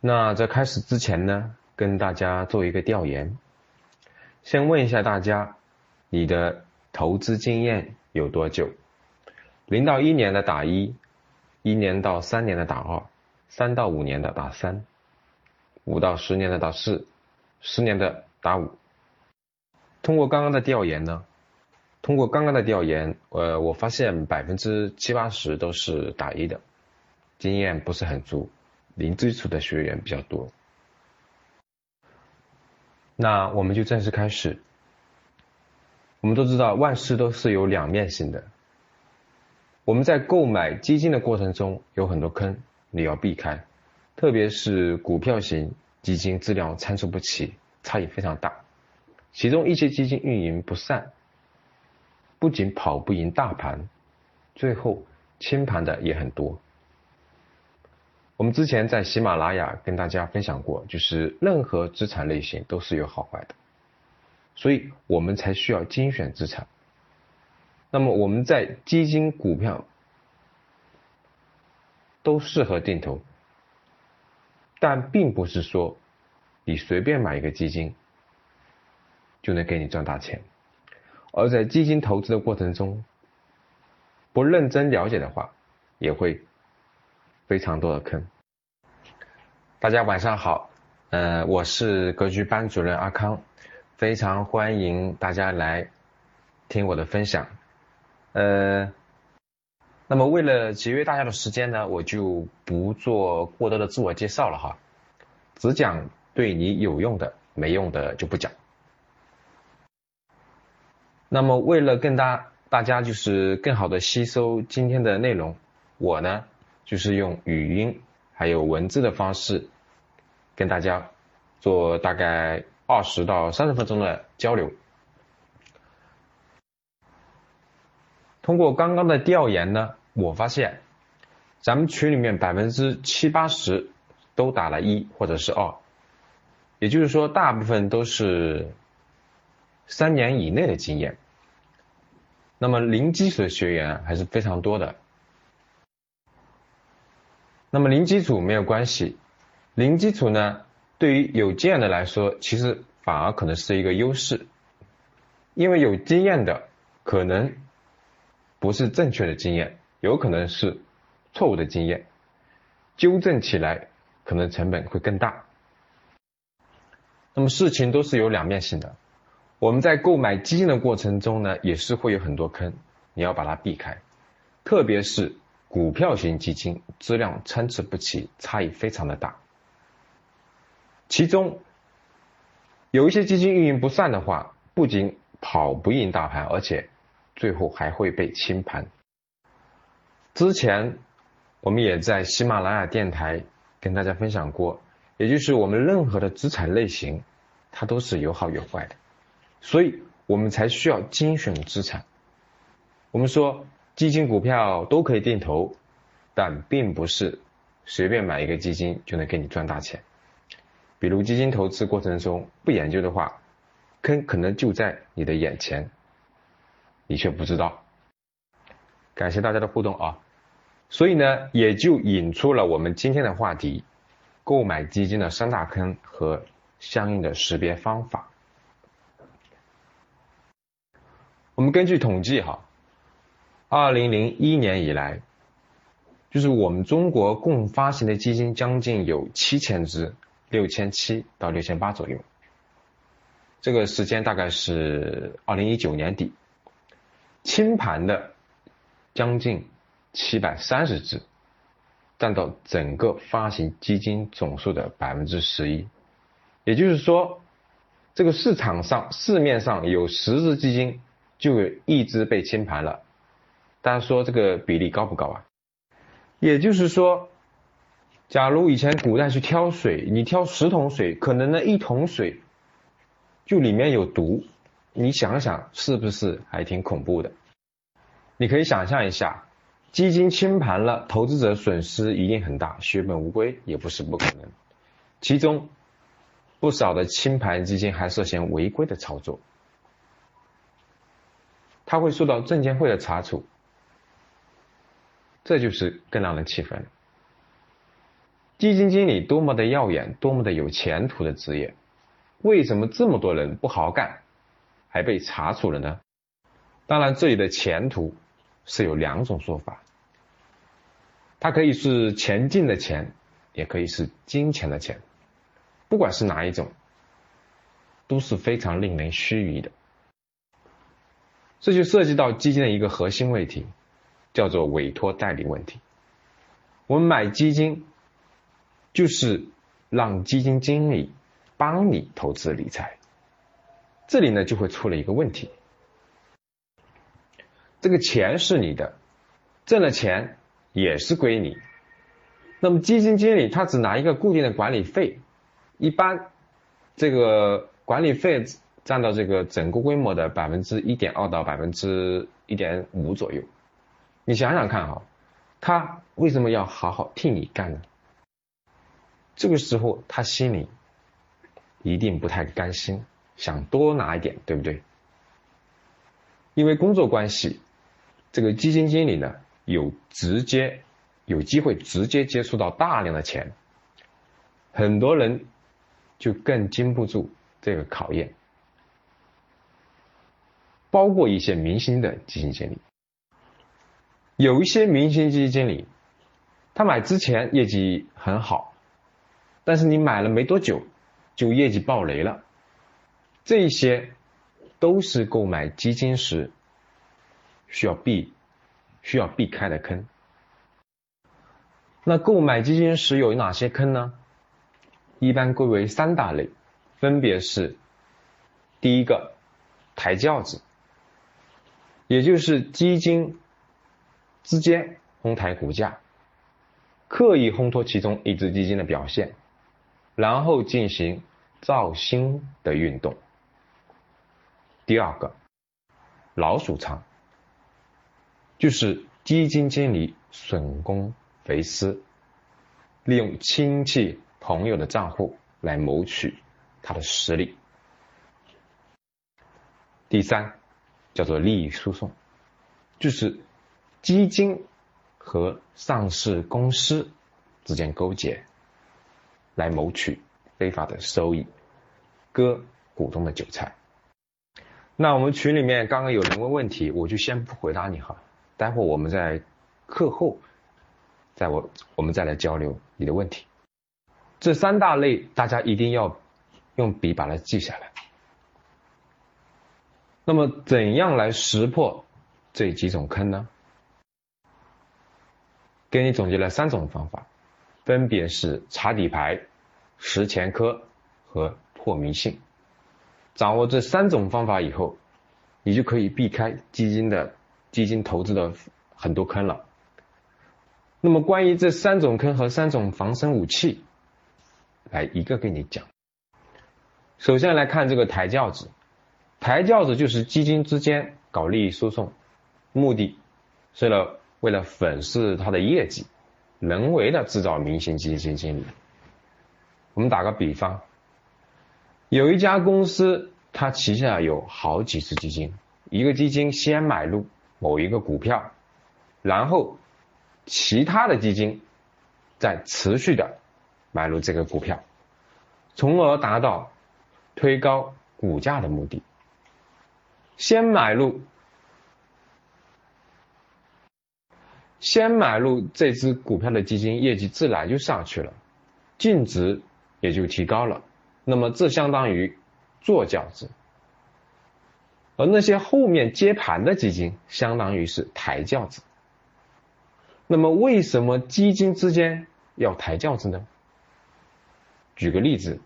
那在开始之前呢，跟大家做一个调研，先问一下大家，你的投资经验有多久？零到一年的打一，一年到三年的打二，三到五年的打三，五到十年的打四，十年的打五。通过刚刚的调研呢，通过刚刚的调研，呃，我发现百分之七八十都是打一的，经验不是很足。零基础的学员比较多，那我们就正式开始。我们都知道万事都是有两面性的，我们在购买基金的过程中有很多坑，你要避开，特别是股票型基金质量参差不齐，差异非常大，其中一些基金运营不善，不仅跑不赢大盘，最后清盘的也很多。我们之前在喜马拉雅跟大家分享过，就是任何资产类型都是有好坏的，所以我们才需要精选资产。那么我们在基金、股票都适合定投，但并不是说你随便买一个基金就能给你赚大钱，而在基金投资的过程中，不认真了解的话，也会。非常多的坑。大家晚上好，呃，我是格局班主任阿康，非常欢迎大家来听我的分享。呃，那么为了节约大家的时间呢，我就不做过多的自我介绍了哈，只讲对你有用的，没用的就不讲。那么为了更大大家就是更好的吸收今天的内容，我呢。就是用语音还有文字的方式跟大家做大概二十到三十分钟的交流。通过刚刚的调研呢，我发现咱们群里面百分之七八十都打了一或者是二，也就是说大部分都是三年以内的经验。那么零基础的学员还是非常多的。那么零基础没有关系，零基础呢，对于有经验的来说，其实反而可能是一个优势，因为有经验的可能不是正确的经验，有可能是错误的经验，纠正起来可能成本会更大。那么事情都是有两面性的，我们在购买基金的过程中呢，也是会有很多坑，你要把它避开，特别是。股票型基金质量参差不齐，差异非常的大。其中有一些基金运营不善的话，不仅跑不赢大盘，而且最后还会被清盘。之前我们也在喜马拉雅电台跟大家分享过，也就是我们任何的资产类型，它都是有好有坏的，所以我们才需要精选资产。我们说。基金、股票都可以定投，但并不是随便买一个基金就能给你赚大钱。比如基金投资过程中不研究的话，坑可能就在你的眼前，你却不知道。感谢大家的互动啊！所以呢，也就引出了我们今天的话题：购买基金的三大坑和相应的识别方法。我们根据统计哈。二零零一年以来，就是我们中国共发行的基金将近有七千只，六千七到六千八左右。这个时间大概是二零一九年底，清盘的将近七百三十只，占到整个发行基金总数的百分之十一。也就是说，这个市场上市面上有十只基金，就有一只被清盘了。大家说这个比例高不高啊？也就是说，假如以前古代去挑水，你挑十桶水，可能那一桶水就里面有毒，你想想是不是还挺恐怖的？你可以想象一下，基金清盘了，投资者损失一定很大，血本无归也不是不可能。其中不少的清盘基金还涉嫌违规的操作，他会受到证监会的查处。这就是更让人气愤。基金经理多么的耀眼，多么的有前途的职业，为什么这么多人不好干，还被查处了呢？当然，这里的前途是有两种说法，它可以是前进的钱，也可以是金钱的钱，不管是哪一种，都是非常令人虚臾的。这就涉及到基金的一个核心问题，叫做委托代理问题。我们买基金，就是让基金经理帮你投资理财，这里呢就会出了一个问题。这个钱是你的，挣了钱也是归你。那么基金经理他只拿一个固定的管理费，一般这个管理费占到这个整个规模的百分之一点二到百分之一点五左右。你想想看啊，他为什么要好好替你干呢？这个时候他心里一定不太甘心，想多拿一点，对不对？因为工作关系。这个基金经理呢，有直接有机会直接接触到大量的钱，很多人就更经不住这个考验，包括一些明星的基金经理，有一些明星基金经理，他买之前业绩很好，但是你买了没多久就业绩暴雷了，这些都是购买基金时。需要避需要避开的坑。那购买基金时有哪些坑呢？一般归为三大类，分别是：第一个，抬轿子，也就是基金之间哄抬股价，刻意烘托其中一只基金的表现，然后进行造星的运动。第二个，老鼠仓。就是基金经理损公肥私，利用亲戚朋友的账户来谋取他的实力。第三，叫做利益输送，就是基金和上市公司之间勾结，来谋取非法的收益，割股东的韭菜。那我们群里面刚刚有人问问题，我就先不回答你哈。待会我们在课后，在我我们再来交流你的问题。这三大类大家一定要用笔把它记下来。那么怎样来识破这几种坑呢？给你总结了三种方法，分别是查底牌、识前科和破迷信。掌握这三种方法以后，你就可以避开基金的。基金投资的很多坑了。那么关于这三种坑和三种防身武器，来一个给你讲。首先来看这个抬轿子，抬轿子就是基金之间搞利益输送，目的是了为了粉饰他的业绩，人为的制造明星基金经理。我们打个比方，有一家公司，它旗下有好几只基金，一个基金先买入。某一个股票，然后其他的基金再持续的买入这个股票，从而达到推高股价的目的。先买入，先买入这只股票的基金业绩自然就上去了，净值也就提高了。那么这相当于坐轿子。而那些后面接盘的基金，相当于是抬轿子。那么为什么基金之间要抬轿子呢？举个例子，